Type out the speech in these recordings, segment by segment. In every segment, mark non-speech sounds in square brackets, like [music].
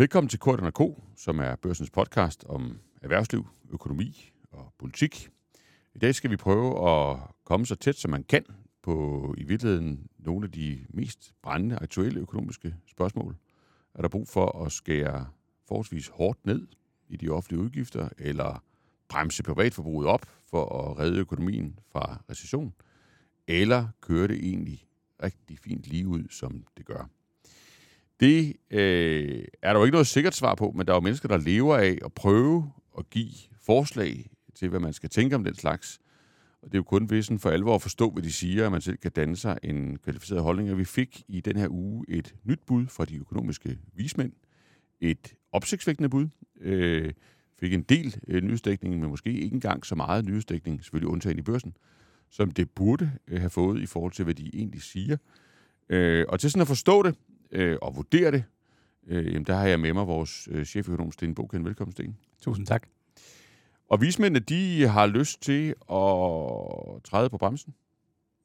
Velkommen til Kort K, som er børsens podcast om erhvervsliv, økonomi og politik. I dag skal vi prøve at komme så tæt, som man kan på i virkeligheden nogle af de mest brændende aktuelle økonomiske spørgsmål. Er der brug for at skære forholdsvis hårdt ned i de offentlige udgifter, eller bremse privatforbruget op for at redde økonomien fra recession, eller kører det egentlig rigtig fint lige ud, som det gør? Det øh, er der jo ikke noget sikkert svar på, men der er jo mennesker, der lever af at prøve at give forslag til, hvad man skal tænke om den slags. Og det er jo kun ved sådan for alvor at forstå, hvad de siger, at man selv kan danne sig en kvalificeret holdning. Og vi fik i den her uge et nyt bud fra de økonomiske vismænd. Et opsigtsvækkende bud. Øh, fik en del øh, nyhedsdækning, men måske ikke engang så meget nyhedsdækning, selvfølgelig undtagen i børsen, som det burde øh, have fået i forhold til, hvad de egentlig siger. Øh, og til sådan at forstå det, øh, og vurdere det, øh, jamen der har jeg med mig vores øh, cheføkonom Sten Boken. Velkommen, Sten. Tusind tak. Og vismændene, de har lyst til at træde på bremsen.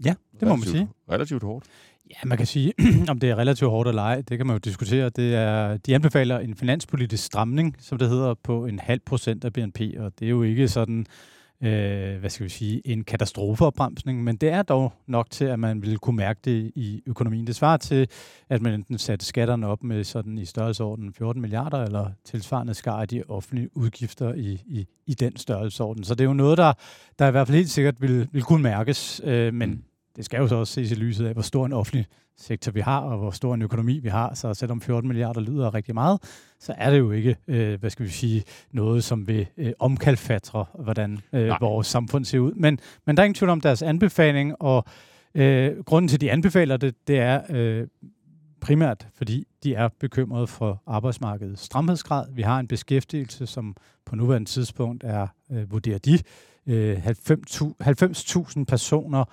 Ja, det relativt, må man sige. Relativt hårdt. Ja, man kan sige, [clears throat] om det er relativt hårdt eller ej, det kan man jo diskutere. Det er, de anbefaler en finanspolitisk stramning, som det hedder, på en halv procent af BNP, og det er jo ikke sådan øh, hvad skal vi sige, en katastrofeopbremsning, men det er dog nok til, at man ville kunne mærke det i økonomien. Det svarer til, at man enten satte skatterne op med sådan i størrelsesorden 14 milliarder, eller tilsvarende skar de offentlige udgifter i, i, i den størrelsesorden. Så det er jo noget, der, der i hvert fald helt sikkert vil, vil kunne mærkes, øh, men mm det skal jo så også ses i lyset af, hvor stor en offentlig sektor vi har, og hvor stor en økonomi vi har. Så selvom 14 milliarder lyder rigtig meget, så er det jo ikke, øh, hvad skal vi sige, noget, som vil øh, omkalfatre, hvordan øh, vores samfund ser ud. Men, men der er ingen tvivl om deres anbefaling, og øh, grunden til, at de anbefaler det, det er øh, primært, fordi de er bekymrede for arbejdsmarkedets stramhedsgrad. Vi har en beskæftigelse, som på nuværende tidspunkt er, øh, vurderer de, øh, 90.000 personer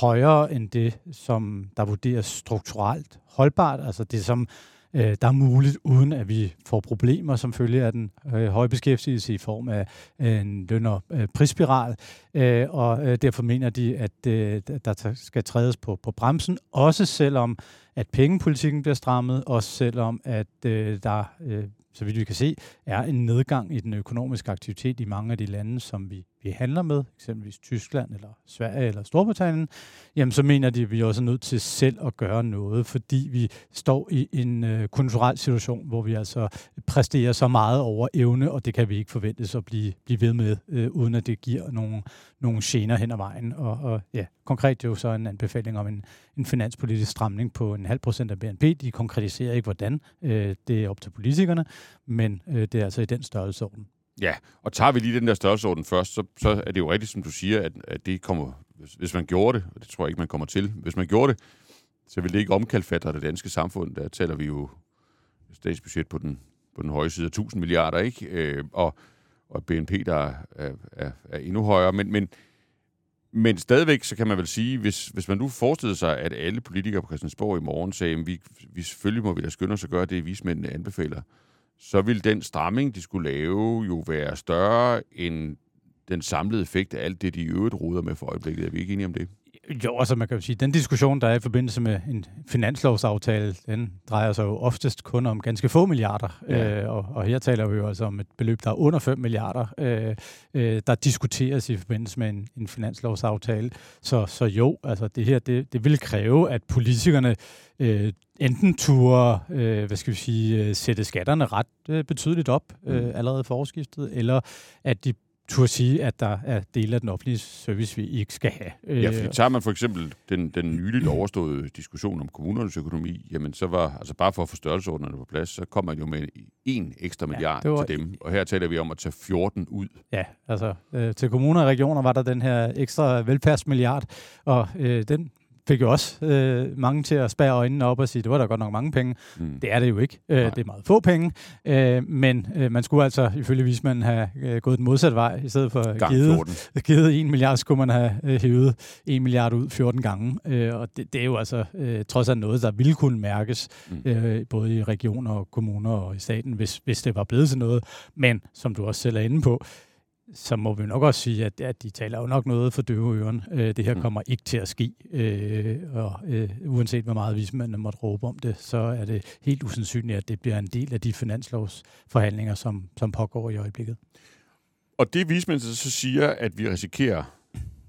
højere end det, som der vurderes strukturelt holdbart, altså det, som øh, der er muligt, uden at vi får problemer som følge af den øh, høje beskæftigelse i form af øh, en løn- og øh, prisspiral. Øh, og øh, derfor mener de, at øh, der skal trædes på, på bremsen, også selvom at pengepolitikken bliver strammet, også selvom at øh, der øh, så vidt vi kan se, er en nedgang i den økonomiske aktivitet i mange af de lande, som vi, vi handler med, eksempelvis Tyskland eller Sverige eller Storbritannien, jamen så mener de, at vi også er nødt til selv at gøre noget, fordi vi står i en øh, kulturel situation, hvor vi altså præsterer så meget over evne, og det kan vi ikke forventes at blive, blive ved med, øh, uden at det giver nogle, nogle gener hen ad vejen. Og, og ja, konkret jo så en anbefaling om en, en finanspolitisk stramning på en halv procent af BNP. De konkretiserer ikke, hvordan. Øh, det er op til politikerne, men øh, det er altså i den størrelsesorden. Ja, og tager vi lige den der størrelsesorden først, så, så er det jo rigtigt, som du siger, at, at det kommer, hvis, hvis man gjorde det, og det tror jeg ikke, man kommer til, hvis man gjorde det, så ville det ikke omkalfatre det danske samfund. Der taler vi jo statsbudget på den, på den høje side af 1000 milliarder, ikke? Øh, og, og BNP, der er, er, er endnu højere. Men, men, men stadigvæk, så kan man vel sige, hvis, hvis man nu forestillede sig, at alle politikere på Christiansborg i morgen sagde, at vi, vi selvfølgelig må vi da skynde os at gøre det, vismændene anbefaler, så vil den stramning, de skulle lave, jo være større end den samlede effekt af alt det, de i øvrigt ruder med for øjeblikket. Er vi ikke enige om det? Jo, altså man kan jo sige, den diskussion, der er i forbindelse med en finanslovsaftale, den drejer sig jo oftest kun om ganske få milliarder. Ja. Øh, og, og her taler vi jo altså om et beløb, der er under 5 milliarder, øh, øh, der diskuteres i forbindelse med en, en finanslovsaftale. Så, så jo, altså det her, det, det vil kræve, at politikerne øh, enten turde, øh, hvad skal vi sige, øh, sætte skatterne ret øh, betydeligt op øh, mm. allerede for årsskiftet, eller at de turde sige, at der er dele af den offentlige service, vi ikke skal have. Ja, fordi tager man for eksempel den, den nyligt overståede diskussion om kommunernes økonomi, jamen så var, altså bare for at få størrelsesordnerne på plads, så kom man jo med en ekstra milliard ja, var, til dem, og her taler vi om at tage 14 ud. Ja, altså øh, til kommuner og regioner var der den her ekstra velfærdsmilliard, og øh, den fik jo også øh, mange til at spære øjnene op og sige, det var da godt nok mange penge. Mm. Det er det jo ikke. Øh, det er meget få penge. Øh, men øh, man skulle altså, ifølge vismanden, have øh, gået den modsatte vej. I stedet for givet, givet 1 milliard, skulle man have øh, hævet 1 milliard ud 14 gange. Øh, og det, det er jo altså øh, trods alt noget, der ville kunne mærkes, mm. øh, både i regioner og kommuner og i staten, hvis, hvis det var blevet til noget. Men, som du også selv er inde på, så må vi nok også sige, at, at de taler jo nok noget for døve øren. Øh, det her mm. kommer ikke til at ske, øh, og øh, uanset hvor meget vismændene måtte råbe om det, så er det helt usandsynligt, at det bliver en del af de finanslovsforhandlinger, som, som pågår i øjeblikket. Og det vismændene så siger, at vi risikerer,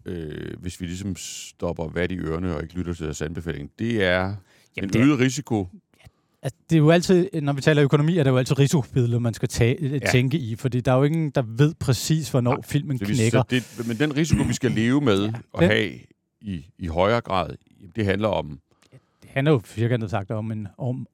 øh, hvis vi ligesom stopper vat i ørerne og ikke lytter til deres anbefaling, det er Jamen, en øget risiko Altså, det er jo altid, når vi taler økonomi, er det jo altid risikobilleder, man skal tage, ja. tænke i, fordi der er jo ingen, der ved præcis, hvornår ja, filmen knækker. Det, men den risiko, vi skal leve med ja, og den, have i, i højere grad, det handler om handler jo firkantet sagt om en om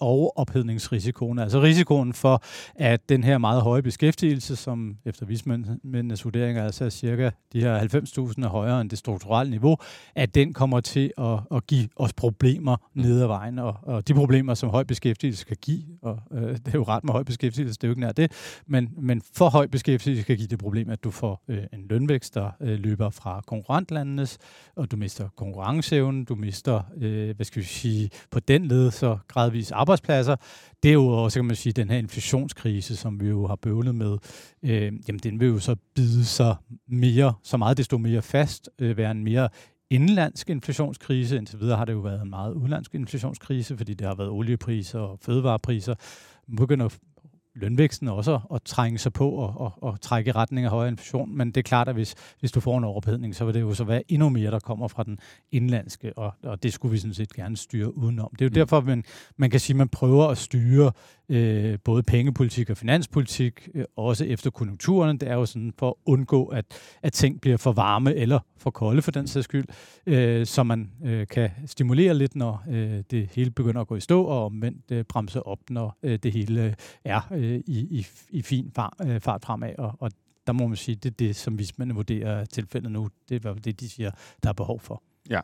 overophedningsrisikoen, altså risikoen for, at den her meget høje beskæftigelse, som efter vismændenes vurderinger altså er cirka de her 90.000 er højere end det strukturelle niveau, at den kommer til at, at give os problemer mm. ned ad vejen, og, og de problemer, som høj beskæftigelse kan give, og øh, [laughs] det er jo ret med høj beskæftigelse, det er jo ikke nær det, men, men for høj beskæftigelse kan give det problem, at du får øh, en lønvækst, der øh, løber fra konkurrentlandenes, og du mister konkurrenceevnen, du mister, øh, hvad skal vi sige, på den led så gradvis arbejdspladser. Det er jo også, kan man sige, den her inflationskrise, som vi jo har bøvlet med, øh, jamen den vil jo så bide sig mere, så meget desto mere fast, øh, være en mere indlandsk inflationskrise. Indtil videre har det jo været en meget udenlandsk inflationskrise, fordi det har været oliepriser og fødevarepriser. Man begynder lønvæksten også at, trænge sig på og, og, og trække i retning af højere inflation. Men det er klart, at hvis, hvis du får en overophedning, så vil det jo så være endnu mere, der kommer fra den indlandske, og, og det skulle vi sådan set gerne styre udenom. Det er jo mm. derfor, man, man kan sige, at man prøver at styre øh, både pengepolitik og finanspolitik, øh, også efter konjunkturerne. Det er jo sådan for at undgå, at, at ting bliver for varme eller for kolde for den sags skyld, øh, så man øh, kan stimulere lidt, når øh, det hele begynder at gå i stå, og omvendt øh, bremse op, når øh, det hele øh, er øh, i, i, i fin fart, øh, fart fremad. Og, og der må man sige, det er det, som vismændene vurderer tilfældet nu. Det er det, de siger, der er behov for. Ja,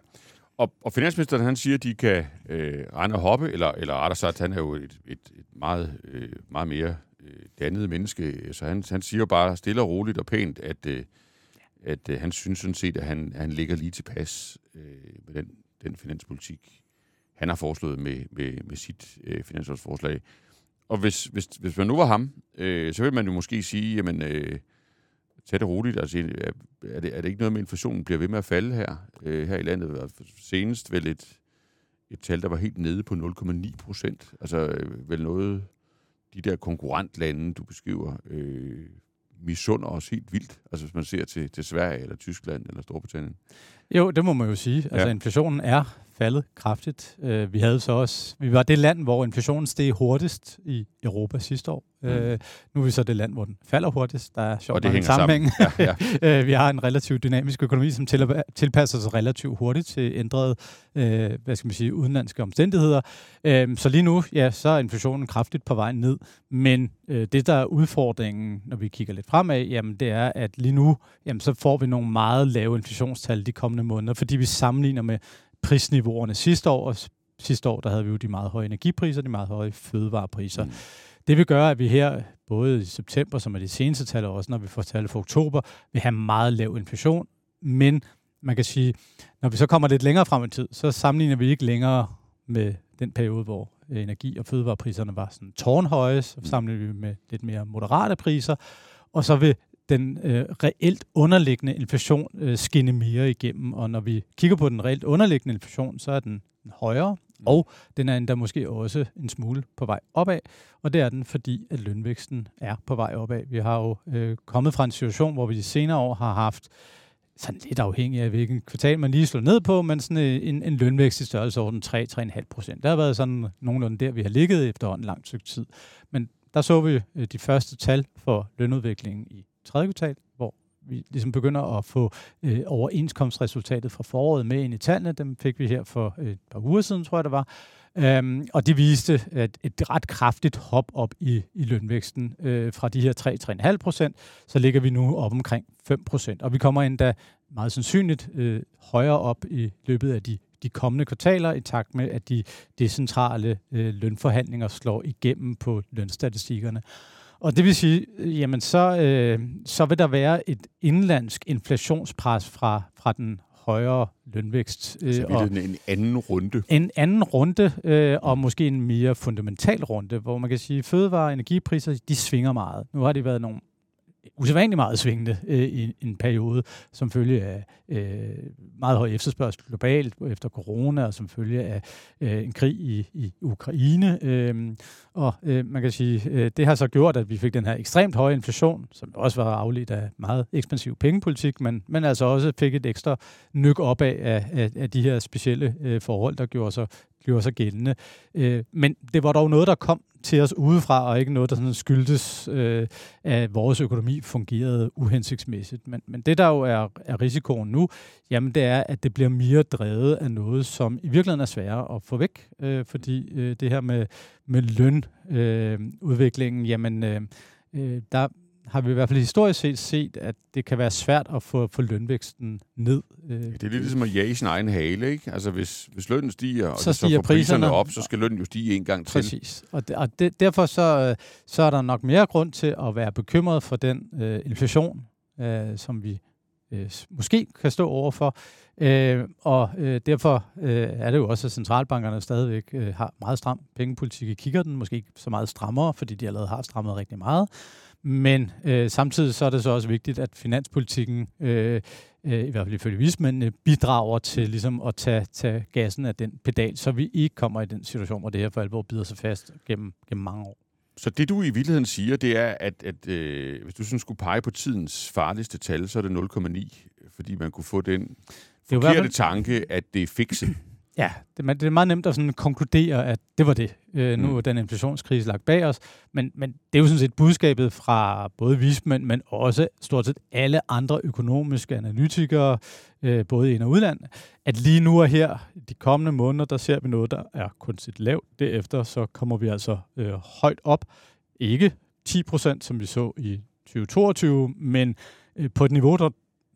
og, og finansministeren han siger, at de kan øh, regne og hoppe, eller, eller rettere sagt, han er jo et, et, et meget, øh, meget mere øh, dannet menneske, så han, han siger bare stille og roligt og pænt, at, øh, at øh, han synes sådan set, at han, han ligger lige tilpas øh, med den, den finanspolitik, han har foreslået med, med, med sit øh, finanslovsforslag. Og hvis, hvis, hvis man nu var ham, øh, så ville man jo måske sige, jamen... Øh, tag det roligt. Altså, er, det, er det ikke noget med, at inflationen bliver ved med at falde her, øh, her i landet? Senest vel et, et tal, der var helt nede på 0,9 procent. Altså øh, vel noget, de der konkurrentlande, du beskriver, øh, misunder os helt vildt. Altså hvis man ser til, til Sverige eller Tyskland eller Storbritannien. Jo, det må man jo sige. Altså ja. inflationen er faldet kraftigt. Uh, vi havde så også, vi var det land, hvor inflationen steg hurtigst i Europa sidste år. Mm. Uh, nu er vi så det land, hvor den falder hurtigst. Der er sjovt en sammenhæng. Sammen. Ja, ja. uh, [laughs] vi har en relativt dynamisk økonomi, som tilpasser sig relativt hurtigt til ændrede, uh, hvad skal man sige, udenlandske omstændigheder. Uh, så lige nu, ja, så er inflationen kraftigt på vej ned. Men uh, det, der er udfordringen, når vi kigger lidt fremad, jamen det er, at lige nu, jamen så får vi nogle meget lave inflationstal de kommende måneder, fordi vi sammenligner med prisniveauerne sidste år, og sidste år der havde vi jo de meget høje energipriser, de meget høje fødevarepriser. Mm. Det vil gøre, at vi her, både i september, som er de seneste tal, og også når vi får tal for oktober, vil have meget lav inflation, men man kan sige, når vi så kommer lidt længere frem i tid, så sammenligner vi ikke længere med den periode, hvor energi- og fødevarepriserne var sådan tårnhøje, så mm. sammenligner vi med lidt mere moderate priser, og så vil den øh, reelt underliggende inflation øh, skinne mere igennem. Og når vi kigger på den reelt underliggende inflation, så er den højere, mm. og den er endda måske også en smule på vej opad. Og det er den, fordi at lønvæksten er på vej opad. Vi har jo øh, kommet fra en situation, hvor vi de senere år har haft sådan lidt afhængig af, hvilken kvartal man lige slår ned på, men sådan øh, en, en lønvækst i størrelsesorden 3-3,5 procent. Der har været sådan nogenlunde der, vi har ligget efterhånden lang stykke tid. Men der så vi øh, de første tal for lønudviklingen i tredje kvartal, hvor vi ligesom begynder at få øh, overenskomstresultatet fra foråret med ind i tallene. Dem fik vi her for øh, et par uger siden, tror jeg det var. Øhm, og det viste at et ret kraftigt hop op i, i lønvæksten. Øh, fra de her 3-3,5 procent, så ligger vi nu op omkring 5 procent. Og vi kommer endda meget sandsynligt øh, højere op i løbet af de, de kommende kvartaler, i takt med, at de decentrale øh, lønforhandlinger slår igennem på lønstatistikkerne. Og det vil sige, jamen så, øh, så vil der være et indlandsk inflationspres fra, fra den højere lønvækst. Øh, så bliver det en anden runde? En anden runde, øh, og måske en mere fundamental runde, hvor man kan sige, at fødevare- og energipriser, de svinger meget. Nu har det været nogle usædvanligt meget svingende øh, i en periode, som følge af øh, meget høj efterspørgsel globalt efter corona, og som følge af øh, en krig i, i Ukraine. Øh, og øh, man kan sige, øh, det har så gjort, at vi fik den her ekstremt høje inflation, som også var afledt af meget ekspansiv pengepolitik, men, men altså også fik et ekstra nyk op af, af, af de her specielle øh, forhold, der gjorde sig, gjorde sig gældende. Øh, men det var dog noget, der kom til os udefra, og ikke noget, der sådan skyldtes, øh, at vores økonomi fungerede uhensigtsmæssigt. Men, men det, der jo er, er risikoen nu, jamen det er, at det bliver mere drevet af noget, som i virkeligheden er sværere at få væk, øh, fordi øh, det her med, med lønudviklingen, øh, jamen øh, øh, der har vi i hvert fald historisk set set, at det kan være svært at få, få lønvæksten ned. Øh. Det er lidt ligesom at jage sin egen hale, ikke? Altså hvis, hvis lønnen stiger, og så, stiger så får priserne, priserne op, så skal lønnen jo stige en gang til. Præcis. Og, det, og det, derfor så, så er der nok mere grund til at være bekymret for den øh, inflation, øh, som vi øh, måske kan stå overfor. Øh, og øh, derfor øh, er det jo også, at centralbankerne stadigvæk øh, har meget stram pengepolitik i kikkerten. Måske ikke så meget strammere, fordi de allerede har strammet rigtig meget. Men øh, samtidig så er det så også vigtigt, at finanspolitikken, øh, øh, i hvert fald ifølge vismændene, bidrager til ligesom at tage, tage gassen af den pedal, så vi ikke kommer i den situation, hvor det her for alvor bider sig fast gennem, gennem mange år. Så det du i virkeligheden siger, det er, at, at øh, hvis du sådan skulle pege på tidens farligste tal, så er det 0,9, fordi man kunne få den forkerte fald... tanke, at det er fikset. Ja, det, det er meget nemt at sådan konkludere, at det var det. Øh, nu mm. er den inflationskrise lagt bag os, men, men det er jo sådan set budskabet fra både vismænd, men også stort set alle andre økonomiske analytikere, øh, både ind- og udland, at lige nu og her, de kommende måneder, der ser vi noget, der er kunstigt lavt. Derefter så kommer vi altså øh, højt op. Ikke 10 procent, som vi så i 2022, men øh, på et niveau, der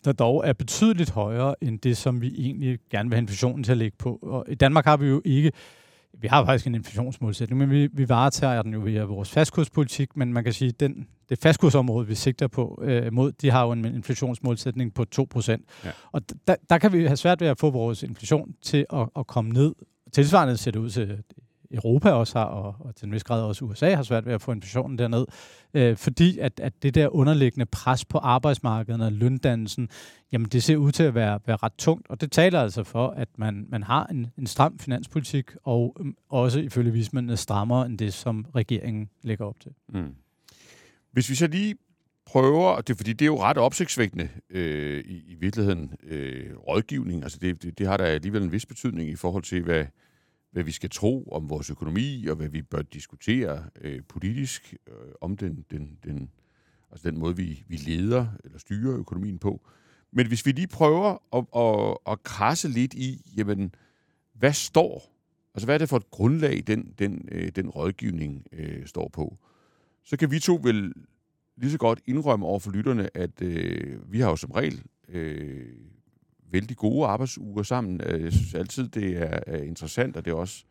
der dog er betydeligt højere end det, som vi egentlig gerne vil have inflationen til at ligge på. Og i Danmark har vi jo ikke, vi har faktisk en inflationsmålsætning, men vi, vi varetager den jo via vores fastkurspolitik, men man kan sige, at den, det fastkursområde, vi sigter på øh, mod, de har jo en inflationsmålsætning på 2%. Ja. Og der, der kan vi have svært ved at få vores inflation til at, at komme ned. Tilsvarende ser det ud til Europa også har, og, og til en vis grad også USA har svært ved at få inflationen derned, øh, fordi at, at det der underliggende pres på arbejdsmarkedet og løndannelsen, jamen det ser ud til at være, være ret tungt, og det taler altså for, at man, man har en, en stram finanspolitik, og øh, også ifølge vismændene strammer end det, som regeringen lægger op til. Mm. Hvis vi så lige prøver, og det, fordi det er jo ret opsigtsvækkende øh, i, i virkeligheden, øh, rådgivning, altså det, det, det har da alligevel en vis betydning i forhold til, hvad, hvad vi skal tro om vores økonomi, og hvad vi bør diskutere øh, politisk øh, om den, den, den, altså den måde, vi, vi leder eller styrer økonomien på. Men hvis vi lige prøver at, at, at krasse lidt i, jamen, hvad står, altså hvad er det for et grundlag, den, den, øh, den rådgivning øh, står på, så kan vi to vel lige så godt indrømme over for lytterne, at øh, vi har jo som regel øh, vældig gode arbejdsuger sammen. Øh, jeg synes altid, det er interessant, og det er også,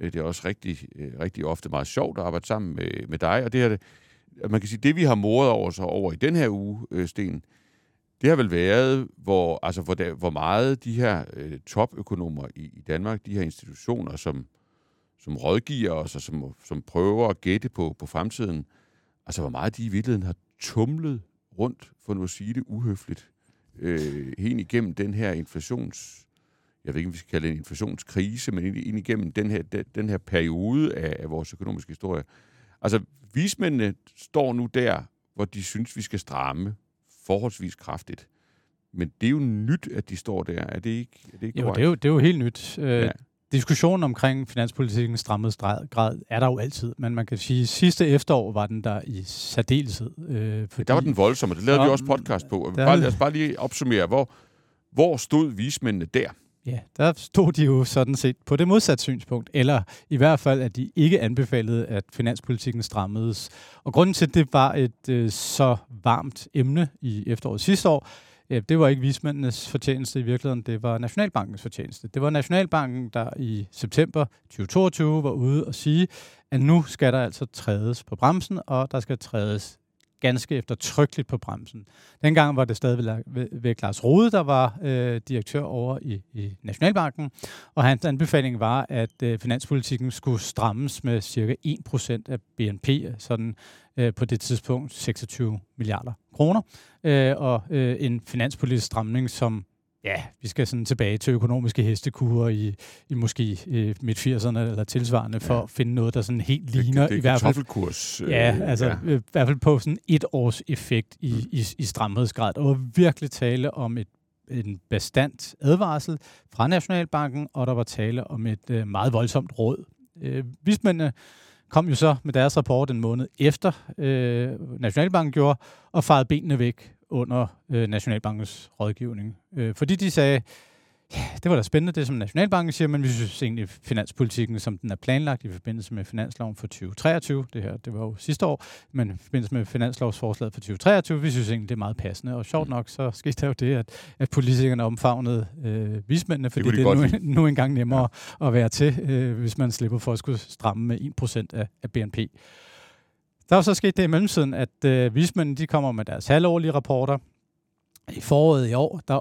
øh, det er også rigtig, øh, rigtig ofte meget sjovt at arbejde sammen med, med dig. Og det her, man kan sige, det vi har moret over så over i den her uge, Sten, det har vel været, hvor, altså, hvor, der, hvor meget de her øh, topøkonomer i, i Danmark, de her institutioner, som, som rådgiver os, og som, som prøver at gætte på, på fremtiden, altså hvor meget de i virkeligheden har tumlet rundt, for nu at sige det uhøfligt, øh, hen igennem den her inflations... Jeg ved ikke, om vi skal kalde det en inflationskrise, men ind igennem den her, den, den her periode af, af vores økonomiske historie. Altså, vismændene står nu der, hvor de synes, vi skal stramme forholdsvis kraftigt. Men det er jo nyt, at de står der. Er det ikke, er det ikke jo, det er jo, det er jo helt nyt. Øh, ja diskussionen omkring finanspolitikken strammet grad er der jo altid, men man kan sige, at sidste efterår var den der i særdeleshed. Øh, fordi, der var den voldsomme, det lavede ja, vi også podcast på. Der, bare, lad os bare lige opsummere, hvor, hvor stod vismændene der? Ja, der stod de jo sådan set på det modsatte synspunkt, eller i hvert fald, at de ikke anbefalede, at finanspolitikken strammedes. Og grunden til, at det var et øh, så varmt emne i efteråret sidste år, det var ikke vismændenes fortjeneste i virkeligheden, det var Nationalbankens fortjeneste. Det var Nationalbanken, der i september 2022 var ude og sige, at nu skal der altså trædes på bremsen, og der skal trædes ganske eftertrykkeligt på bremsen. Dengang var det stadig ved Lars Rode, der var øh, direktør over i, i Nationalbanken, og hans anbefaling var, at øh, finanspolitikken skulle strammes med cirka 1% af BNP, sådan øh, på det tidspunkt 26 milliarder kroner, øh, og øh, en finanspolitisk stramning, som ja, vi skal sådan tilbage til økonomiske hestekurer i, i måske øh, midt-80'erne eller tilsvarende, for ja. at finde noget, der sådan helt ligner. Det, det i hvert fald, kurs. Ja, altså ja. Øh, i hvert fald på sådan et års effekt i, mm. i, i stramhedsgrad. Og var virkelig tale om et en bestandt advarsel fra Nationalbanken, og der var tale om et øh, meget voldsomt råd. Øh, vismændene kom jo så med deres rapport en måned efter øh, Nationalbanken gjorde, og farede benene væk under øh, Nationalbankens rådgivning. Øh, fordi de sagde, ja, det var da spændende, det som Nationalbanken siger, men vi synes egentlig, finanspolitikken, som den er planlagt i forbindelse med finansloven for 2023, det her, det var jo sidste år, men i forbindelse med finanslovsforslaget for 2023, vi synes egentlig, det er meget passende. Og sjovt nok, så skete der jo det, at, at politikerne omfavnede øh, vismændene, fordi det, det er nu, nu engang nemmere ja. at være til, øh, hvis man slipper for at skulle stramme med 1% af, af BNP. Der er så sket det i mellemtiden, at øh, vismændene de kommer med deres halvårlige rapporter. I foråret i år, der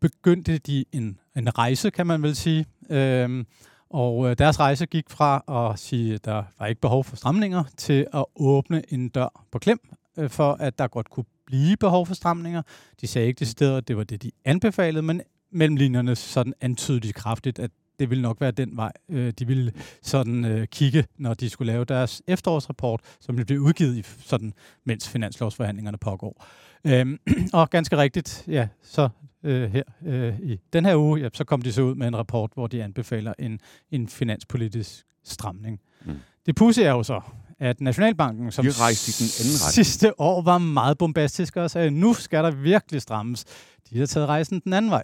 begyndte de en, en rejse, kan man vel sige. Øhm, og øh, deres rejse gik fra at sige, at der var ikke behov for stramninger, til at åbne en dør på klem, øh, for at der godt kunne blive behov for stramninger. De sagde ikke det sted, at det var det, de anbefalede, men mellem linjerne sådan antydede de kraftigt, at det ville nok være den vej, øh, de ville sådan øh, kigge, når de skulle lave deres efterårsrapport, som blive udgivet i, sådan, mens finanslovsforhandlingerne pågår. Øhm, [clears throat] og ganske rigtigt, ja, så øh, her øh, i den her uge, ja, så kom de så ud med en rapport, hvor de anbefaler en, en finanspolitisk stramning. Mm. Det pussy er jo så, at Nationalbanken, som de den anden sidste år var meget bombastisk og sagde, nu skal der virkelig strammes. De har taget rejsen den anden vej.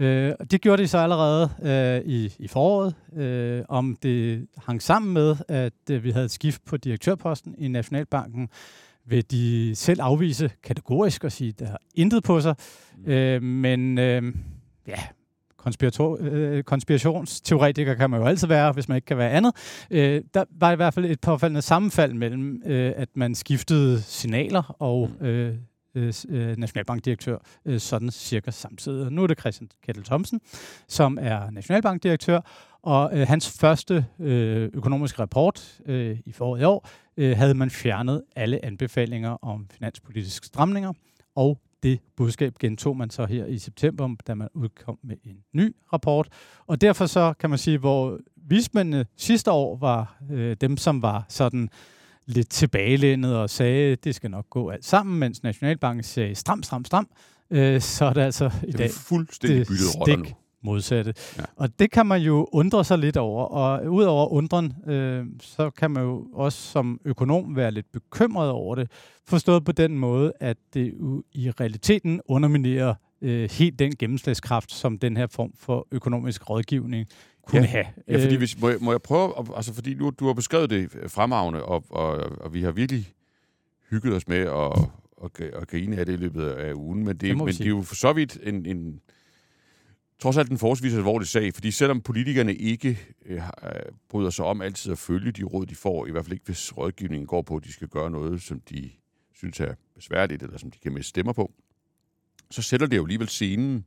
Ja. Øh, det gjorde de så allerede øh, i, i foråret. Øh, om det hang sammen med, at øh, vi havde et skift på direktørposten i Nationalbanken, vil de selv afvise kategorisk og sige, at der har intet på sig. Mm. Øh, men øh, ja, øh, konspirationsteoretiker kan man jo altid være, hvis man ikke kan være andet. Øh, der var i hvert fald et påfaldende sammenfald mellem, øh, at man skiftede signaler og mm. øh, øh, øh, nationalbankdirektør øh, sådan cirka samtidig. Nu er det Christian Kettel Thomsen, som er nationalbankdirektør, og øh, hans første øh, økonomiske rapport øh, i foråret i år øh, havde man fjernet alle anbefalinger om finanspolitiske stramninger, og det budskab gentog man så her i september, da man udkom med en ny rapport. Og derfor så kan man sige, hvor vismændene sidste år var øh, dem, som var sådan lidt tilbagelænet og sagde, det skal nok gå alt sammen, mens Nationalbanken sagde stram, stram, stram, øh, så er det altså i dag fuldstændig byttet roller nu modsatte. Ja. Og det kan man jo undre sig lidt over, og udover undren, øh, så kan man jo også som økonom være lidt bekymret over det, forstået på den måde, at det jo i realiteten underminerer øh, helt den gennemslagskraft, som den her form for økonomisk rådgivning kunne ja. have. Ja, fordi øh, hvis, må, jeg, må jeg prøve, altså fordi nu, du har beskrevet det fremragende, og, og, og vi har virkelig hygget os med at, og, og grine af det i løbet af ugen, men det, det men det er jo for så vidt en, en trods alt en forholdsvis alvorlig sag, fordi selvom politikerne ikke øh, øh, bryder sig om altid at følge de råd, de får, i hvert fald ikke hvis rådgivningen går på, at de skal gøre noget, som de synes er besværligt, eller som de kan miste stemmer på, så sætter det jo alligevel scenen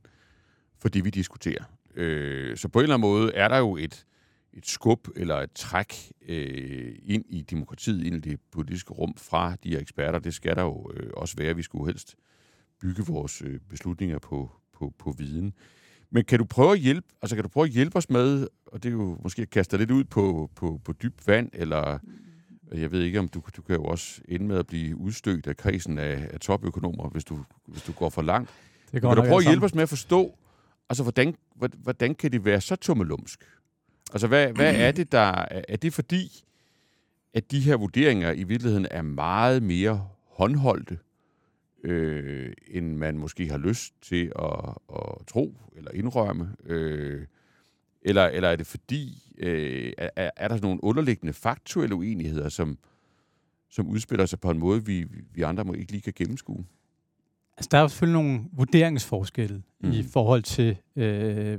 for det, vi diskuterer. Øh, så på en eller anden måde er der jo et, et skub eller et træk øh, ind i demokratiet, ind i det politiske rum fra de her eksperter. Det skal der jo øh, også være. Vi skulle helst bygge vores øh, beslutninger på, på, på viden. Men kan du prøve at hjælpe, altså kan du prøve at hjælpe os med, og det er jo måske at kaste lidt ud på, på, på dybt vand, eller jeg ved ikke, om du, du kan jo også ende med at blive udstødt af kredsen af, af topøkonomer, hvis du, hvis du går for langt. Det går kan du prøve at hjælpe os med at forstå, altså hvordan, hvordan kan det være så tummelumsk? Altså hvad, hvad er det, der... Er det fordi, at de her vurderinger i virkeligheden er meget mere håndholdte, øh, end man måske har lyst til at, at tro eller indrømme? Øh, eller, eller er det fordi, øh, er, er der nogle underliggende faktuelle uenigheder, som, som udspiller sig på en måde, vi, vi andre må ikke lige kan gennemskue? Altså, der er selvfølgelig nogle vurderingsforskelle mm. i forhold til øh,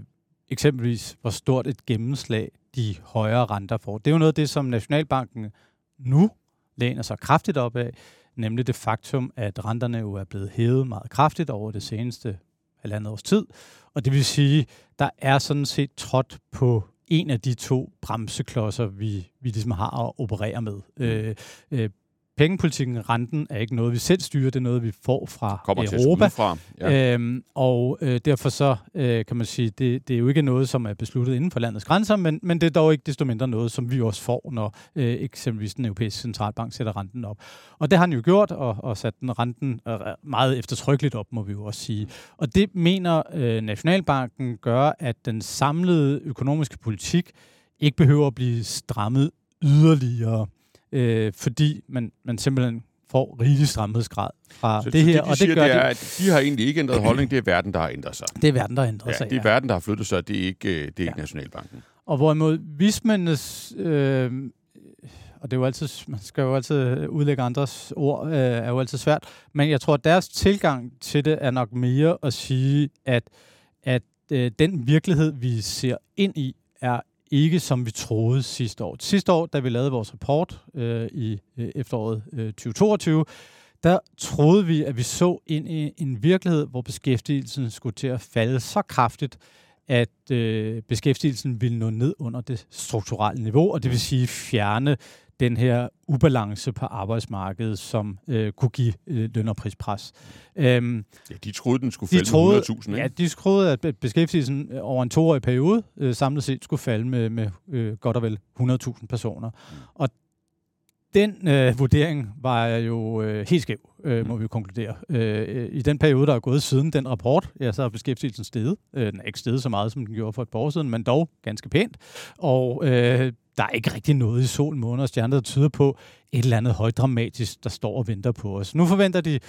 eksempelvis, hvor stort et gennemslag de højere renter får. Det er jo noget af det, som Nationalbanken nu læner sig kraftigt op af, nemlig det faktum, at renterne jo er blevet hævet meget kraftigt over det seneste halvandet års tid. Og det vil sige, der er sådan set trådt på en af de to bremseklodser, vi, vi ligesom har at operere med. Mm. Øh, øh, pengepolitikken, renten, er ikke noget, vi selv styrer, det er noget, vi får fra Kommer Europa. Fra. Ja. Øhm, og øh, derfor så øh, kan man sige, det, det er jo ikke noget, som er besluttet inden for landets grænser, men, men det er dog ikke desto mindre noget, som vi også får, når øh, eksempelvis den europæiske centralbank sætter renten op. Og det har han jo gjort, og, og sat den renten øh, meget eftertrykkeligt op, må vi jo også sige. Og det mener øh, Nationalbanken gør, at den samlede økonomiske politik ikke behøver at blive strammet yderligere øh, fordi man, man simpelthen får rigelig stramhedsgrad fra så, det her. Så det, de og siger, det, gør det er, at de har egentlig ikke ændret holdning, det er verden, der har ændret sig. Det er verden, der har ændret ja, sig, det er ja. verden, der har flyttet sig, det er ikke, det er ja. ikke Nationalbanken. Og hvorimod vismændenes... Øh, og det er jo altid, man skal jo altid udlægge andres ord, øh, er jo altid svært, men jeg tror, at deres tilgang til det er nok mere at sige, at, at øh, den virkelighed, vi ser ind i, er ikke som vi troede sidste år. Sidste år, da vi lavede vores rapport øh, i øh, efteråret øh, 2022, der troede vi, at vi så ind i øh, en virkelighed, hvor beskæftigelsen skulle til at falde så kraftigt, at øh, beskæftigelsen ville nå ned under det strukturelle niveau, og det vil sige fjerne den her ubalance på arbejdsmarkedet, som øh, kunne give øh, løn- og prispres. Øhm, ja, de troede, den skulle falde de troede, med 100.000, ikke? Ja, de troede, at beskæftigelsen øh, over en toårig periode øh, samlet set skulle falde med, med øh, godt og vel 100.000 personer. Mm. Og den øh, vurdering var jo øh, helt skæv, øh, må mm. vi jo konkludere. Øh, I den periode, der er gået siden den rapport, ja, så er beskæftigelsen steget. Øh, den er ikke steget så meget, som den gjorde for et par år siden, men dog ganske pænt. Og øh, der er ikke rigtig noget i sol, måne og stjerner, der tyder på et eller andet højdramatisk, der står og venter på os. Nu forventer de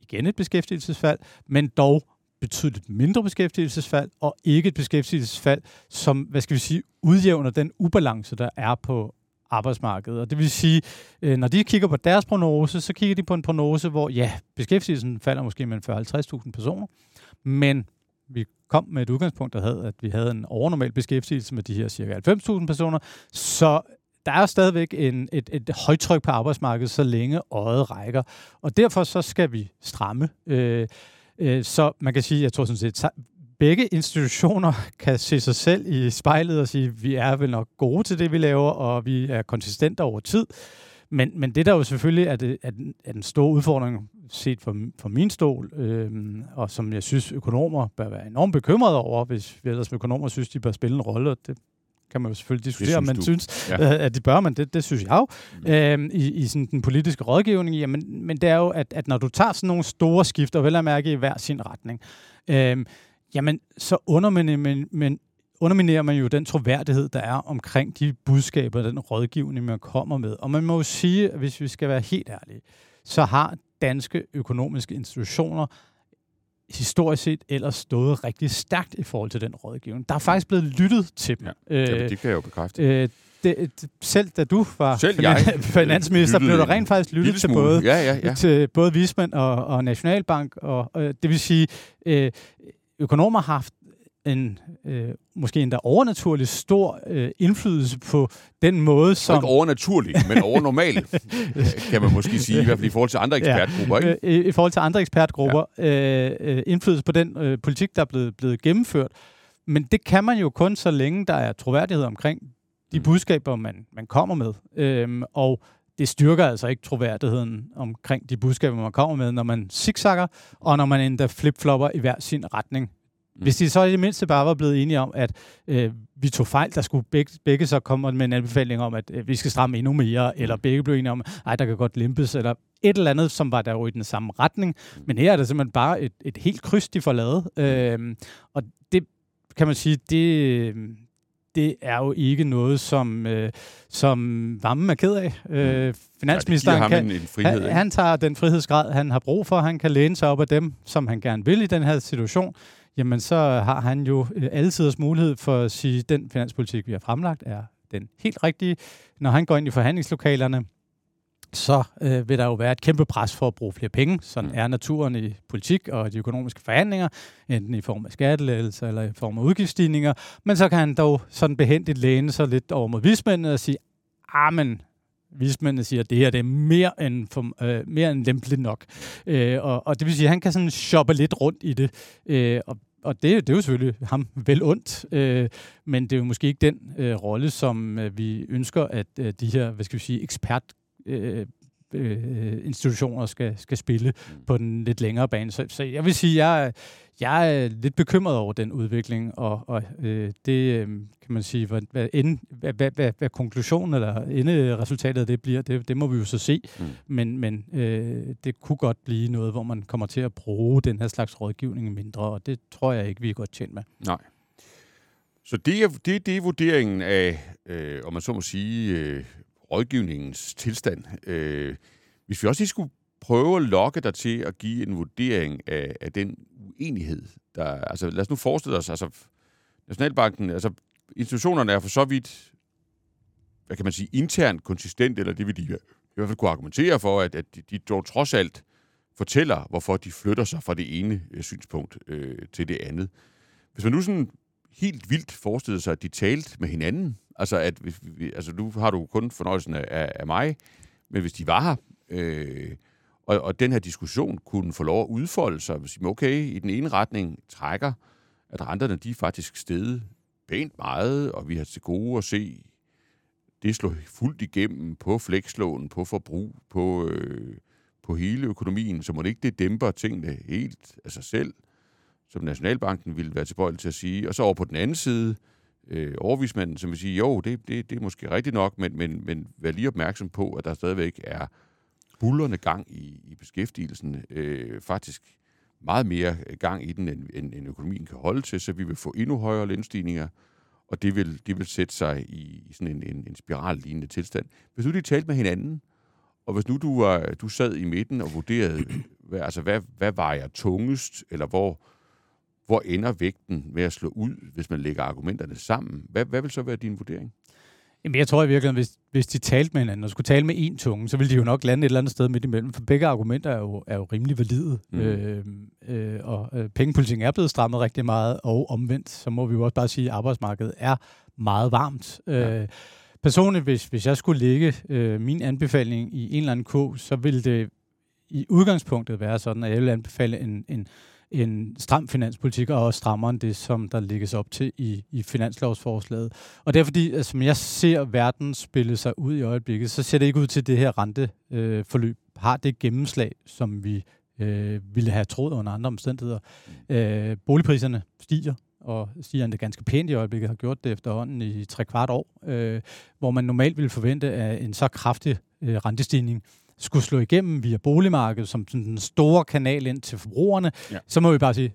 igen et beskæftigelsesfald, men dog betydeligt mindre beskæftigelsesfald, og ikke et beskæftigelsesfald, som, hvad skal vi sige, udjævner den ubalance, der er på arbejdsmarkedet. Og det vil sige, øh, når de kigger på deres prognose, så kigger de på en prognose, hvor ja, beskæftigelsen falder måske med 40-50.000 personer, men vi kom med et udgangspunkt, der havde, at vi havde en overnormal beskæftigelse med de her cirka 90.000 personer, så der er stadigvæk en, et, et højtryk på arbejdsmarkedet, så længe øjet rækker. Og derfor så skal vi stramme. Øh, øh, så man kan sige, jeg tror sådan set, begge institutioner kan se sig selv i spejlet og sige, vi er vel nok gode til det, vi laver, og vi er konsistente over tid. Men, men det der jo selvfølgelig er, det, er, den, er den store udfordring set fra, fra min stol, øh, og som jeg synes økonomer bør være enormt bekymrede over, hvis vi ellers økonomer synes, de bør spille en rolle, og det kan man jo selvfølgelig diskutere, om man du. synes, ja. at de bør, men det, det synes jeg jo, mm. øh, i, i sådan den politiske rådgivning. Jamen, men det er jo, at, at når du tager sådan nogle store skifter, vel at mærke i hver sin retning, øh, jamen så underminerer man, men, underminerer man jo den troværdighed, der er omkring de budskaber, den rådgivning, man kommer med. Og man må jo sige, at hvis vi skal være helt ærlige, så har danske økonomiske institutioner historisk set ellers stået rigtig stærkt i forhold til den rådgivning. Der er faktisk blevet lyttet til dem. Ja, øh, det kan jeg jo bekræfte. Øh, det, selv da du var selv jeg, finansminister, blev der rent faktisk lyttet til både, ja, ja, ja. til både vismænd og, og Nationalbank. Og, og det vil sige, øh, økonomer har haft en øh, måske endda overnaturlig stor øh, indflydelse på den måde, som... Ikke overnaturlig, men overnormal, [laughs] kan man måske sige, i hvert fald i forhold til andre ekspertgrupper. Ikke? Ja, i, I forhold til andre ekspertgrupper. Ja. Øh, øh, indflydelse på den øh, politik, der er blevet, blevet gennemført. Men det kan man jo kun, så længe der er troværdighed omkring de mm. budskaber, man, man kommer med. Øhm, og det styrker altså ikke troværdigheden omkring de budskaber, man kommer med, når man zigzagger, og når man endda flipflopper i hver sin retning. Mm. Hvis de så i det mindste bare var blevet enige om, at øh, vi tog fejl, der skulle begge, begge så komme med en anbefaling om, at øh, vi skal stramme endnu mere, mm. eller begge blev enige om, at der kan godt limpes, eller et eller andet, som var der jo i den samme retning. Mm. Men her er det simpelthen bare et, et helt kryds, de får lavet. Mm. Øh, og det kan man sige, det, det er jo ikke noget, som, øh, som Vammen er ked af. Øh, finansministeren ja, kan, en, en frihed, han, han tager den frihedsgrad, han har brug for. Han kan læne sig op af dem, som han gerne vil i den her situation jamen så har han jo øh, altid mulighed for at sige, at den finanspolitik, vi har fremlagt, er den helt rigtige. Når han går ind i forhandlingslokalerne, så øh, vil der jo være et kæmpe pres for at bruge flere penge. Sådan mm. er naturen i politik og de økonomiske forhandlinger, enten i form af skattelettelser eller i form af udgiftsstigninger. Men så kan han dog sådan behendigt læne sig lidt over mod vismændene og sige, ah, men vismændene siger, at det her det er mere end, for, øh, mere end lempeligt nok. Øh, og, og det vil sige, at han kan sådan shoppe lidt rundt i det. Øh, og og det, det er jo selvfølgelig ham vel ondt, øh, men det er jo måske ikke den øh, rolle, som øh, vi ønsker, at øh, de her, hvad skal vi sige, ekspert øh, øh, institutioner skal, skal spille mm. på den lidt længere bane. Så, så jeg vil sige, jeg, jeg er lidt bekymret over den udvikling, og, og øh, det øh, kan man sige, hvad, hvad, ende, hvad, hvad, hvad, hvad konklusionen eller enderesultatet af det bliver, det, det må vi jo så se. Mm. Men, men øh, det kunne godt blive noget, hvor man kommer til at bruge den her slags rådgivning mindre, og det tror jeg ikke, vi er godt tjent med. Nej. Så det er, det, det er vurderingen af, øh, om man så må sige, øh, rådgivningens tilstand. Øh, hvis vi også lige skulle prøve at lokke dig til at give en vurdering af, af den uenighed, der... Altså, lad os nu forestille os, altså, Nationalbanken, altså, institutionerne er for så vidt, hvad kan man sige, internt konsistent, eller det vil de i hvert fald kunne argumentere for, at, at de, dog trods alt fortæller, hvorfor de flytter sig fra det ene øh, synspunkt øh, til det andet. Hvis man nu sådan helt vildt forestillede sig, at de talte med hinanden, altså at hvis vi, altså nu har du kun fornøjelsen af, af mig, men hvis de var her, øh, og, og den her diskussion kunne få lov at udfolde sig, og sige, okay, i den ene retning trækker, at renterne de er faktisk steget pænt meget, og vi har til gode at se det slår fuldt igennem på flekslån, på forbrug, på, øh, på hele økonomien, så må det ikke det dæmper tingene helt af sig selv, som Nationalbanken ville være tilbøjelig til at sige. Og så over på den anden side, øh, overvismanden, som vil sige, jo, det, det, det er måske rigtigt nok, men, men, men vær lige opmærksom på, at der stadigvæk er bullerne gang i, i beskæftigelsen. Øh, faktisk meget mere gang i den, end, end, end økonomien kan holde til, så vi vil få endnu højere lønstigninger, og det vil, det vil sætte sig i, i sådan en, en, en spirallignende tilstand. Hvis nu de talte med hinanden, og hvis nu du, var, du sad i midten og vurderede, hvad, altså hvad, hvad vejer tungest, eller hvor, hvor ender vægten med at slå ud, hvis man lægger argumenterne sammen, hvad, hvad vil så være din vurdering? Jamen, jeg tror i virkeligheden, hvis, hvis de talte med hinanden og skulle tale med en tunge, så ville de jo nok lande et eller andet sted midt imellem, for begge argumenter er jo, er jo rimelig valide. Mm. Øh, øh, og øh, pengepolitikken er blevet strammet rigtig meget, og omvendt, så må vi jo også bare sige, at arbejdsmarkedet er meget varmt. Ja. Øh, personligt, hvis, hvis jeg skulle lægge øh, min anbefaling i en eller anden ko, så ville det i udgangspunktet være sådan, at jeg ville anbefale en, en en stram finanspolitik, og også strammere end det, som der lægges op til i, i finanslovsforslaget. Og det er fordi, at som jeg ser verden spille sig ud i øjeblikket, så ser det ikke ud til, at det her renteforløb øh, har det gennemslag, som vi øh, ville have troet under andre omstændigheder. Øh, boligpriserne stiger, og stiger det ganske pænt i øjeblikket, har gjort det efterhånden i tre kvart år, øh, hvor man normalt ville forvente af en så kraftig øh, rentestigning skulle slå igennem via boligmarkedet som sådan den store kanal ind til forbrugerne, ja. så må vi bare sige,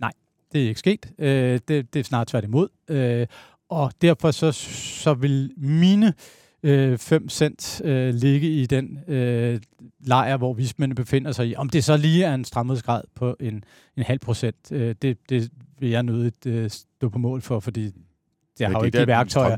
nej, det er ikke sket. Øh, det, det er snart tværtimod. Øh, og derfor så, så vil mine øh, 5 cent øh, ligge i den øh, lejr, hvor vismændene befinder sig i. Om det så lige er en stramhedsgrad på en, en halv procent, øh, det, det vil jeg nødigt øh, stå på mål for, fordi jeg har jo ikke de værktøjer.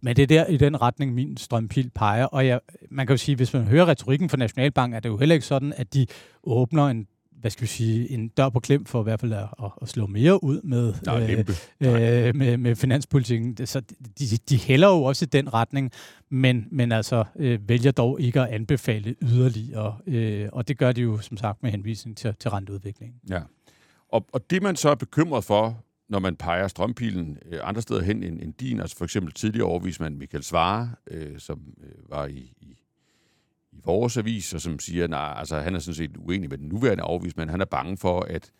Men det er der i den retning, min strømpil peger. Og jeg, man kan jo sige, hvis man hører retorikken fra Nationalbank, er det jo heller ikke sådan, at de åbner en hvad skal vi sige, en dør på klem for i hvert fald at, at, at slå mere ud med, Nej, øh, øh, med, med finanspolitikken. Så de, de hælder jo også i den retning, men, men altså øh, vælger dog ikke at anbefale yderligere. Øh, og det gør de jo som sagt med henvisning til, til renteudviklingen. Ja. Og, og det man så er bekymret for, når man peger strømpilen øh, andre steder hen end, end din, altså for eksempel tidligere overvismand Michael Svare, øh, som øh, var i, i, i vores avis, og som siger, at nej, altså, han er sådan set uenig med den nuværende overvismand. Han er bange for, at,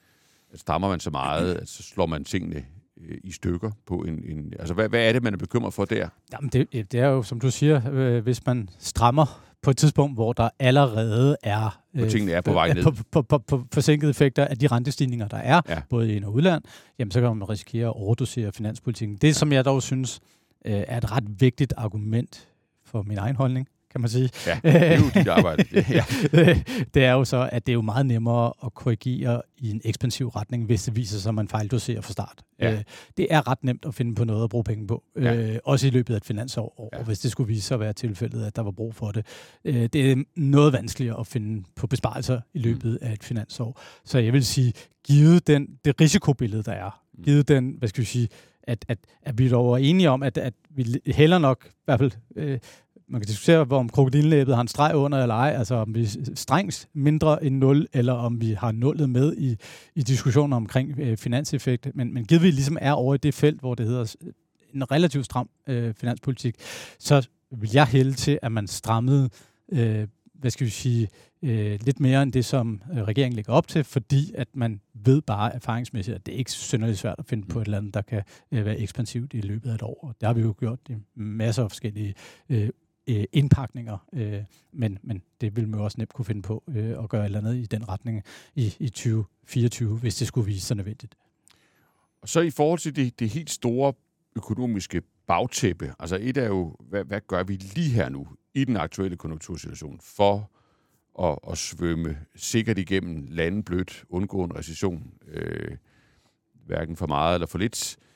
at stammer man så meget, at så slår man tingene øh, i stykker på en... en altså, hvad, hvad er det, man er bekymret for der? Jamen, det, det er jo, som du siger, øh, hvis man strammer på et tidspunkt, hvor der allerede er, øh, tingene er på vej ned. På, på, på, på forsinkede effekter af de rentestigninger, der er, ja. både i ind- og udland, jamen så kan man risikere at overdosere finanspolitikken. Det, ja. som jeg dog synes øh, er et ret vigtigt argument for min egen holdning, kan man sige. Ja, det er jo dit arbejde. [laughs] ja. [laughs] det er jo så, at det er jo meget nemmere at korrigere i en ekspansiv retning, hvis det viser sig, at man fejldoserer fra start. Ja. Øh, det er ret nemt at finde på noget at bruge penge på, ja. øh, også i løbet af et finansår, og ja. hvis det skulle vise sig at være tilfældet, at der var brug for det. Øh, det er noget vanskeligere at finde på besparelser i løbet mm. af et finansår. Så jeg vil sige, givet den, det risikobillede, der er, mm. givet den, hvad skal vi sige, at, at, at vi dog er enige om, at, at vi heller nok, i hvert fald øh, man kan diskutere, hvor om krokodillæbet har en streg under eller ej, altså om vi strengt mindre end 0, eller om vi har nullet med i, i diskussioner omkring øh, finanseffekt. Men, men givet vi ligesom er over i det felt, hvor det hedder en relativt stram øh, finanspolitik, så vil jeg hælde til, at man strammede øh, hvad skal vi sige, øh, lidt mere end det, som øh, regeringen lægger op til, fordi at man ved bare erfaringsmæssigt, at det er ikke synderligt svært at finde på et land, der kan øh, være ekspansivt i løbet af et år. Og det har vi jo gjort i masser af forskellige øh, øh, indpakninger, øh, men, men det vil man jo også nemt kunne finde på øh, at gøre et eller andet i den retning i, i 2024, hvis det skulle vise sig nødvendigt. Og så i forhold til det, det helt store økonomiske bagtæppe, altså et er jo, hvad, hvad gør vi lige her nu i den aktuelle konjunktursituation for at, at svømme sikkert igennem landet blødt, undgå en recession, øh, hverken for meget eller for lidt. Øh,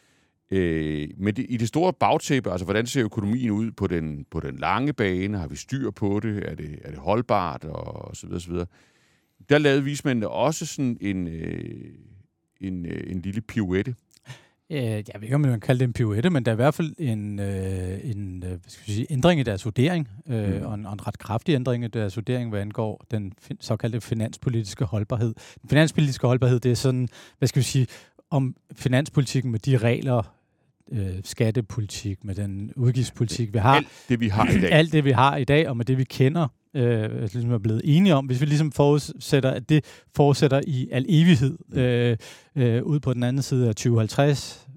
men det, i det store bagtæppe, altså hvordan ser økonomien ud på den, på den lange bane? Har vi styr på det? Er det, er det holdbart? Og, og så videre, så videre. Der lavede vismændene også sådan en, øh, en, øh, en lille pirouette Øh, jeg ved ikke, om man kan kalde det en pirouette, men der er i hvert fald en, øh, en øh, hvad skal vi sige, ændring i deres vurdering, øh, mm. og, en, og en ret kraftig ændring i deres vurdering, hvad angår den fin- såkaldte finanspolitiske holdbarhed. Den finanspolitiske holdbarhed, det er sådan, hvad skal vi sige, om finanspolitikken med de regler, øh, skattepolitik, med den udgiftspolitik, vi har. Alt det, vi har i dag. Alt det, vi har i dag, og med det, vi kender, øh, ligesom er blevet enige om, hvis vi ligesom forudsætter, at det fortsætter i al evighed øh, øh, ud på den anden side af 2050,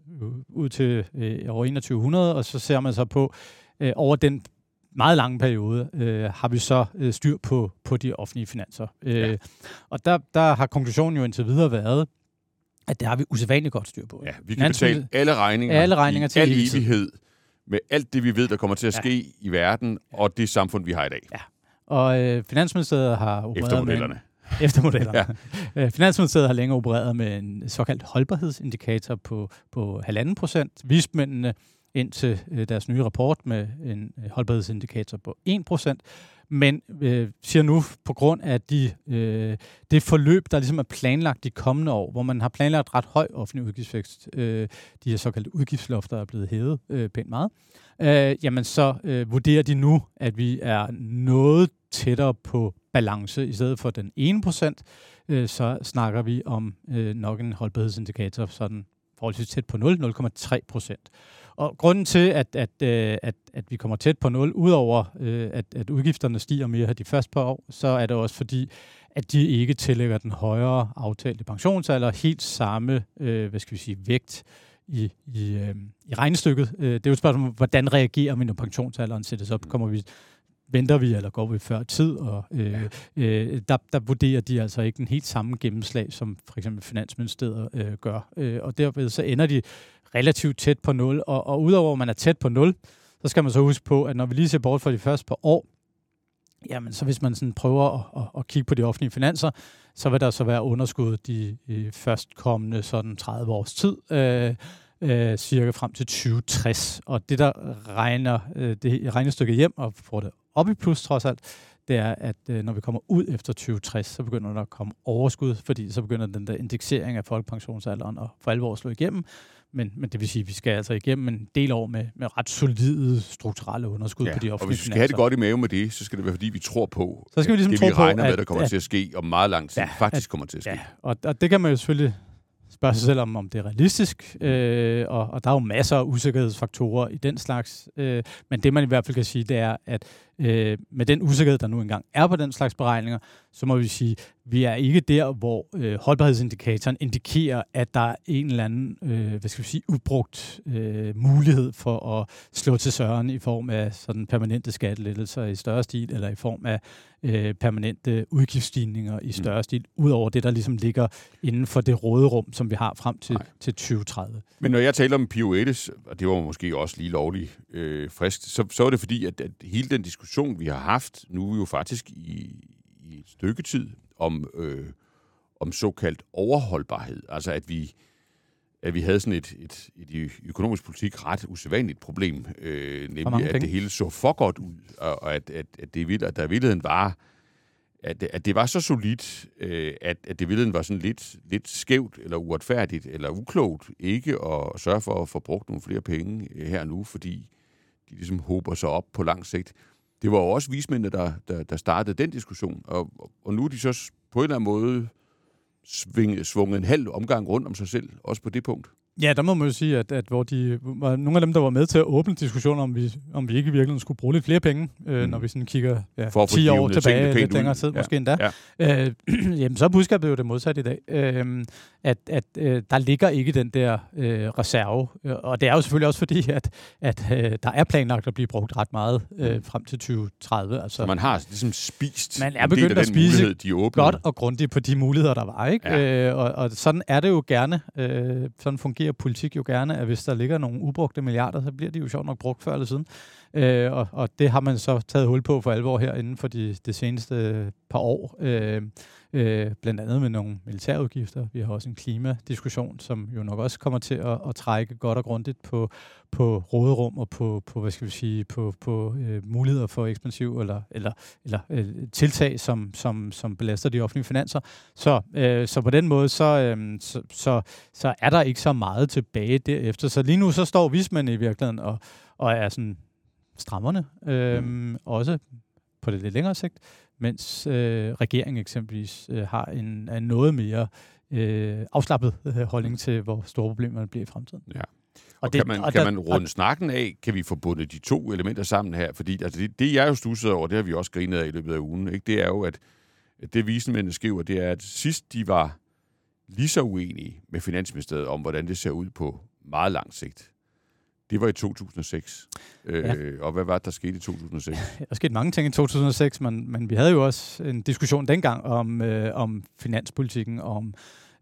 ud til øh, år 2100, og så ser man så på øh, over den meget lange periode, øh, har vi så øh, styr på, på de offentlige finanser. Øh, ja. Og der, der har konklusionen jo indtil videre været, at det har vi usædvanligt godt styr på. Ja, vi kan betale alle regninger, alle regninger til al evighed med alt det, vi ved, der kommer til at ske ja. i verden, og det samfund, vi har i dag. Ja, og øh, Finansministeriet har opereret Efter modellerne. Med en, efter modellerne. [laughs] ja. [laughs] Øh, Finansministeriet har længe opereret med en såkaldt holdbarhedsindikator på, på 1,5 procent. Vismændene ind til øh, deres nye rapport med en øh, holdbarhedsindikator på 1 procent men øh, siger nu på grund af de, øh, det forløb, der ligesom er planlagt de kommende år, hvor man har planlagt ret høj offentlig udgiftsvækst, øh, de her såkaldte udgiftslofter er blevet hævet øh, pænt meget, øh, jamen så øh, vurderer de nu, at vi er noget tættere på balance i stedet for den 1%, øh, så snakker vi om øh, nok en holdbarhedsindikator sådan forholdsvis tæt på 0, 0,3 procent. Og grunden til, at, at, øh, at, at vi kommer tæt på 0, udover øh, at, at udgifterne stiger mere de første par år, så er det også fordi, at de ikke tillægger den højere aftalte pensionsalder helt samme, øh, hvad skal vi sige, vægt i, i, øh, i regnestykket. Det er jo et spørgsmål, hvordan reagerer vi, når pensionsalderen sættes op? Kommer vi venter vi, eller går vi før tid? Og, øh, øh, der, der vurderer de altså ikke den helt samme gennemslag, som for eksempel Finansministeriet øh, gør. Øh, og derved så ender de relativt tæt på 0. Og, og udover at man er tæt på 0, så skal man så huske på, at når vi lige ser bort fra de første par år, jamen så hvis man sådan prøver at, at, at kigge på de offentlige finanser, så vil der så være underskud de, førstkommende sådan 30 års tid. Øh, øh, cirka frem til 2060. Og det, der regner øh, det regnestykket hjem og får det op i plus trods alt, det er, at øh, når vi kommer ud efter 2060, så begynder der at komme overskud, fordi så begynder den der indeksering af folkepensionsalderen at for alvor slå igennem. Men, men det vil sige, at vi skal altså igennem en del år med, med ret solide strukturelle underskud ja, på de offentlige og hvis vi skal finanser. have det godt i mave med det, så skal det være, fordi vi tror på, så skal vi ligesom det, tro vi regner på, med, der kommer at, til at ske om meget lang tid, ja, faktisk at, kommer til at ske. Ja, og, og det kan man jo selvfølgelig spørge sig selv om, om det er realistisk, øh, og, og der er jo masser af usikkerhedsfaktorer i den slags, øh, men det man i hvert fald kan sige, det er, at øh, med den usikkerhed, der nu engang er på den slags beregninger, så må vi sige, vi er ikke der, hvor øh, holdbarhedsindikatoren indikerer, at der er en eller anden, øh, hvad skal vi sige, ubrugt øh, mulighed for at slå til søren i form af sådan permanente skattelettelser i større stil, eller i form af øh, permanente udgiftsstigninger i større mm. stil, udover det, der ligesom ligger inden for det råderum, som vi har frem til, til 2030. Men når jeg taler om POETs, og det var måske også lige lovligt øh, frisk, så, så er det fordi, at, at hele den diskussion, vi har haft nu jo faktisk i, i et stykke tid, om, øh, om såkaldt overholdbarhed. Altså at vi, at vi havde sådan et, et, et økonomisk politik ret usædvanligt problem, øh, nemlig at det hele så for godt ud, og, og at, at, at, det, at der i virkeligheden var, at, at det var så solidt, øh, at, at det i virkeligheden var sådan lidt, lidt skævt, eller uretfærdigt, eller uklogt, ikke at sørge for at få brugt nogle flere penge her nu, fordi de ligesom håber sig op på lang sigt det var jo også vismændene, der, der, der startede den diskussion, og, og nu er de så på en eller anden måde sving, svunget en halv omgang rundt om sig selv, også på det punkt. Ja, der må man jo sige, at, at hvor de, var nogle af dem, der var med til at åbne diskussionen, om vi, om vi ikke virkelig skulle bruge lidt flere penge, øh, mm. når vi sådan kigger ja, For 10 år tilbage, lidt længere tid ja. måske endda, ja. øh, [clears throat] jamen så er budskabet jo det modsatte i dag. Øh, at at øh, der ligger ikke den der øh, reserve, og det er jo selvfølgelig også fordi, at, at øh, der er planlagt at blive brugt ret meget øh, mm. frem til 2030. Altså, så man har ligesom spist man er begyndt at spise mulighed, de godt og grundigt på de muligheder, der var. ikke? Ja. Øh, og, og sådan er det jo gerne. Øh, sådan fungerer fungerer politik jo gerne, at hvis der ligger nogle ubrugte milliarder, så bliver de jo sjovt nok brugt før eller siden. Øh, og, og det har man så taget hul på for alvor her inden for de, de seneste par år. Øh, øh, blandt andet med nogle militærudgifter. Vi har også en klimadiskussion, som jo nok også kommer til at, at trække godt og grundigt på, på råderum og på, på hvad skal vi sige, på, på øh, muligheder for ekspansiv eller, eller, eller øh, tiltag, som, som, som belaster de offentlige finanser. Så, øh, så på den måde, så, øh, så, så, så er der ikke så meget tilbage derefter. Så lige nu så står vismændene i virkeligheden og, og er sådan strammerne, øh, mm. også på det lidt længere sigt, mens øh, regeringen eksempelvis øh, har en, en noget mere øh, afslappet øh, holdning til, hvor store problemerne bliver i fremtiden. Ja. Og, og det, kan man, og kan der, man runde og, snakken af? Kan vi få bundet de to elementer sammen her? Fordi altså, det, det, jeg jo stusset over, det har vi også grinet af i løbet af ugen, ikke? det er jo, at det vismændene skriver, det er, at sidst de var lige så uenige med Finansministeriet om, hvordan det ser ud på meget lang sigt, det var i 2006. Ja. Øh, og hvad var det, der skete i 2006? [laughs] Der skete mange ting i 2006, men, men vi havde jo også en diskussion dengang om, øh, om finanspolitikken, om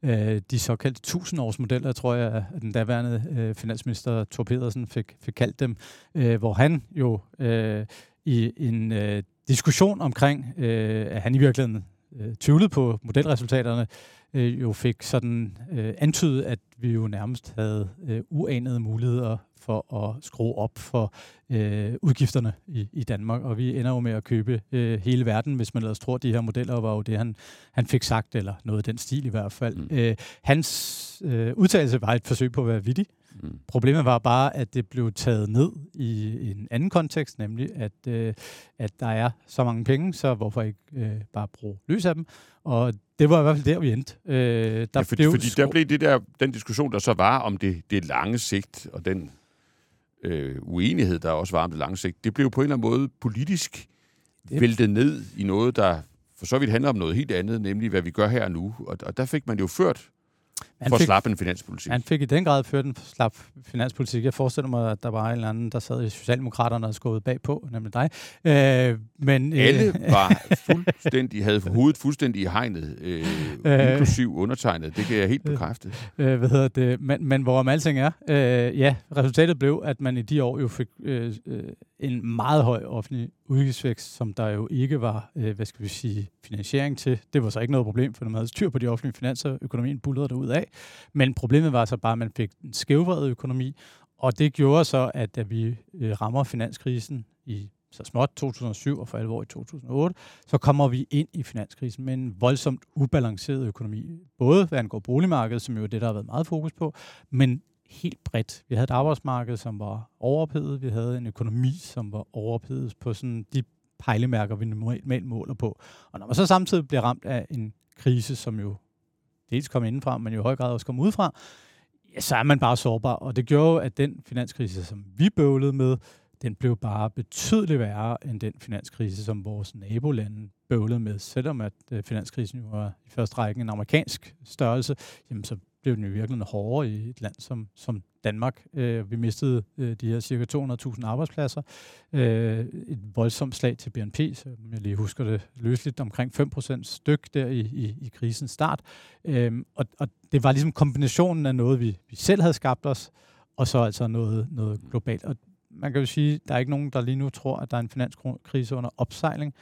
øh, de såkaldte 1000-årsmodeller, tror jeg, at den daværende øh, finansminister Thor Pedersen fik, fik kaldt dem, øh, hvor han jo øh, i en øh, diskussion omkring, øh, at han i virkeligheden øh, tvivlede på modelresultaterne, øh, jo fik sådan øh, antydet, at vi jo nærmest havde øh, uanede muligheder for at skrue op for øh, udgifterne i, i Danmark, og vi ender jo med at købe øh, hele verden, hvis man ellers tror, at de her modeller var jo det, han, han fik sagt, eller noget af den stil i hvert fald. Mm. Øh, hans øh, udtalelse var et forsøg på at være vittig. Mm. Problemet var bare, at det blev taget ned i, en anden kontekst, nemlig at, øh, at der er så mange penge, så hvorfor ikke øh, bare bruge løs af dem? Og det var i hvert fald der, vi endte. Øh, der ja, fordi, blev fordi der blev det der, den diskussion, der så var om det, det lange sigt, og den øh, uenighed, der også var om det lange sigt, det blev på en eller anden måde politisk det... væltet ned i noget, der for så vidt handler om noget helt andet, nemlig hvad vi gør her nu. Og, og der fik man jo ført han for fik, slap en finanspolitik. Han fik i den grad ført en slap finanspolitik. Jeg forestiller mig, at der var en eller anden, der sad i Socialdemokraterne og skåede bagpå, nemlig dig. Øh, men, øh, Alle var [laughs] fuldstændig, havde hovedet fuldstændig i hegnet, øh, øh, inklusiv undertegnet. Det kan jeg helt bekræfte. Øh, hvad hedder det? Men, men hvorom alting er, øh, ja, resultatet blev, at man i de år jo fik øh, øh, en meget høj offentlig udgiftsvækst, som der jo ikke var, øh, hvad skal vi sige, finansiering til. Det var så ikke noget problem, for man havde styr på de offentlige finanser, økonomien bullerede derud af. Men problemet var så bare, at man fik en skævvredet økonomi, og det gjorde så, at da vi øh, rammer finanskrisen i så småt 2007 og for alvor i 2008, så kommer vi ind i finanskrisen med en voldsomt ubalanceret økonomi. Både hvad angår boligmarkedet, som jo er det, der har været meget fokus på, men helt bredt. Vi havde et arbejdsmarked, som var overophedet. Vi havde en økonomi, som var overophedet på sådan de pejlemærker, vi normalt måler på. Og når man så samtidig bliver ramt af en krise, som jo dels kom indenfra, men jo i høj grad også kom udefra, ja, så er man bare sårbar. Og det gjorde at den finanskrise, som vi bøvlede med, den blev bare betydeligt værre end den finanskrise, som vores nabolande bøvlede med. Selvom at øh, finanskrisen jo var i første række en amerikansk størrelse, jamen så blev den jo virkelig hårdere i et land som, som Danmark. Øh, vi mistede øh, de her cirka 200.000 arbejdspladser. Øh, et voldsomt slag til BNP, så jeg lige husker det løsligt, omkring 5% styk der i, i, i krisens start. Øh, og, og det var ligesom kombinationen af noget, vi, vi selv havde skabt os, og så altså noget, noget globalt. Og man kan jo sige, der er ikke nogen, der lige nu tror, at der er en finanskrise under opsejling,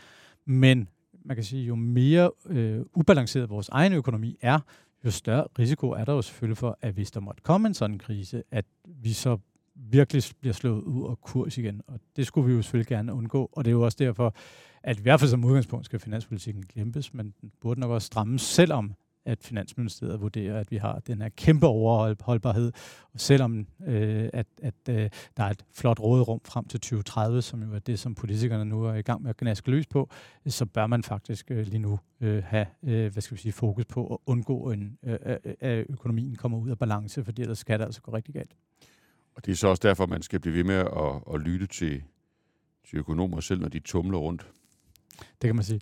men man kan sige, jo mere øh, ubalanceret vores egen økonomi er, jo større risiko er der jo selvfølgelig for, at hvis der måtte komme en sådan krise, at vi så virkelig bliver slået ud af kurs igen. Og det skulle vi jo selvfølgelig gerne undgå. Og det er jo også derfor, at i hvert fald som udgangspunkt skal finanspolitikken glemmes, men den burde nok også strammes, selvom at Finansministeriet vurderer, at vi har den her kæmpe overholdbarhed. Selvom øh, at, at øh, der er et flot råderum frem til 2030, som jo er det, som politikerne nu er i gang med at gnaske løs på, så bør man faktisk øh, lige nu øh, have øh, hvad skal vi sige, fokus på at undgå, en, øh, at økonomien kommer ud af balance, fordi ellers skal det altså gå rigtig galt. Og det er så også derfor, man skal blive ved med at, at lytte til, til økonomer selv, når de tumler rundt. Det kan man sige.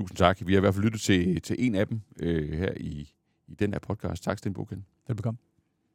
Tusind tak. Vi har i hvert fald lyttet til, til en af dem øh, her i, i den her podcast. Tak, Sten Bogen. Velbekomme.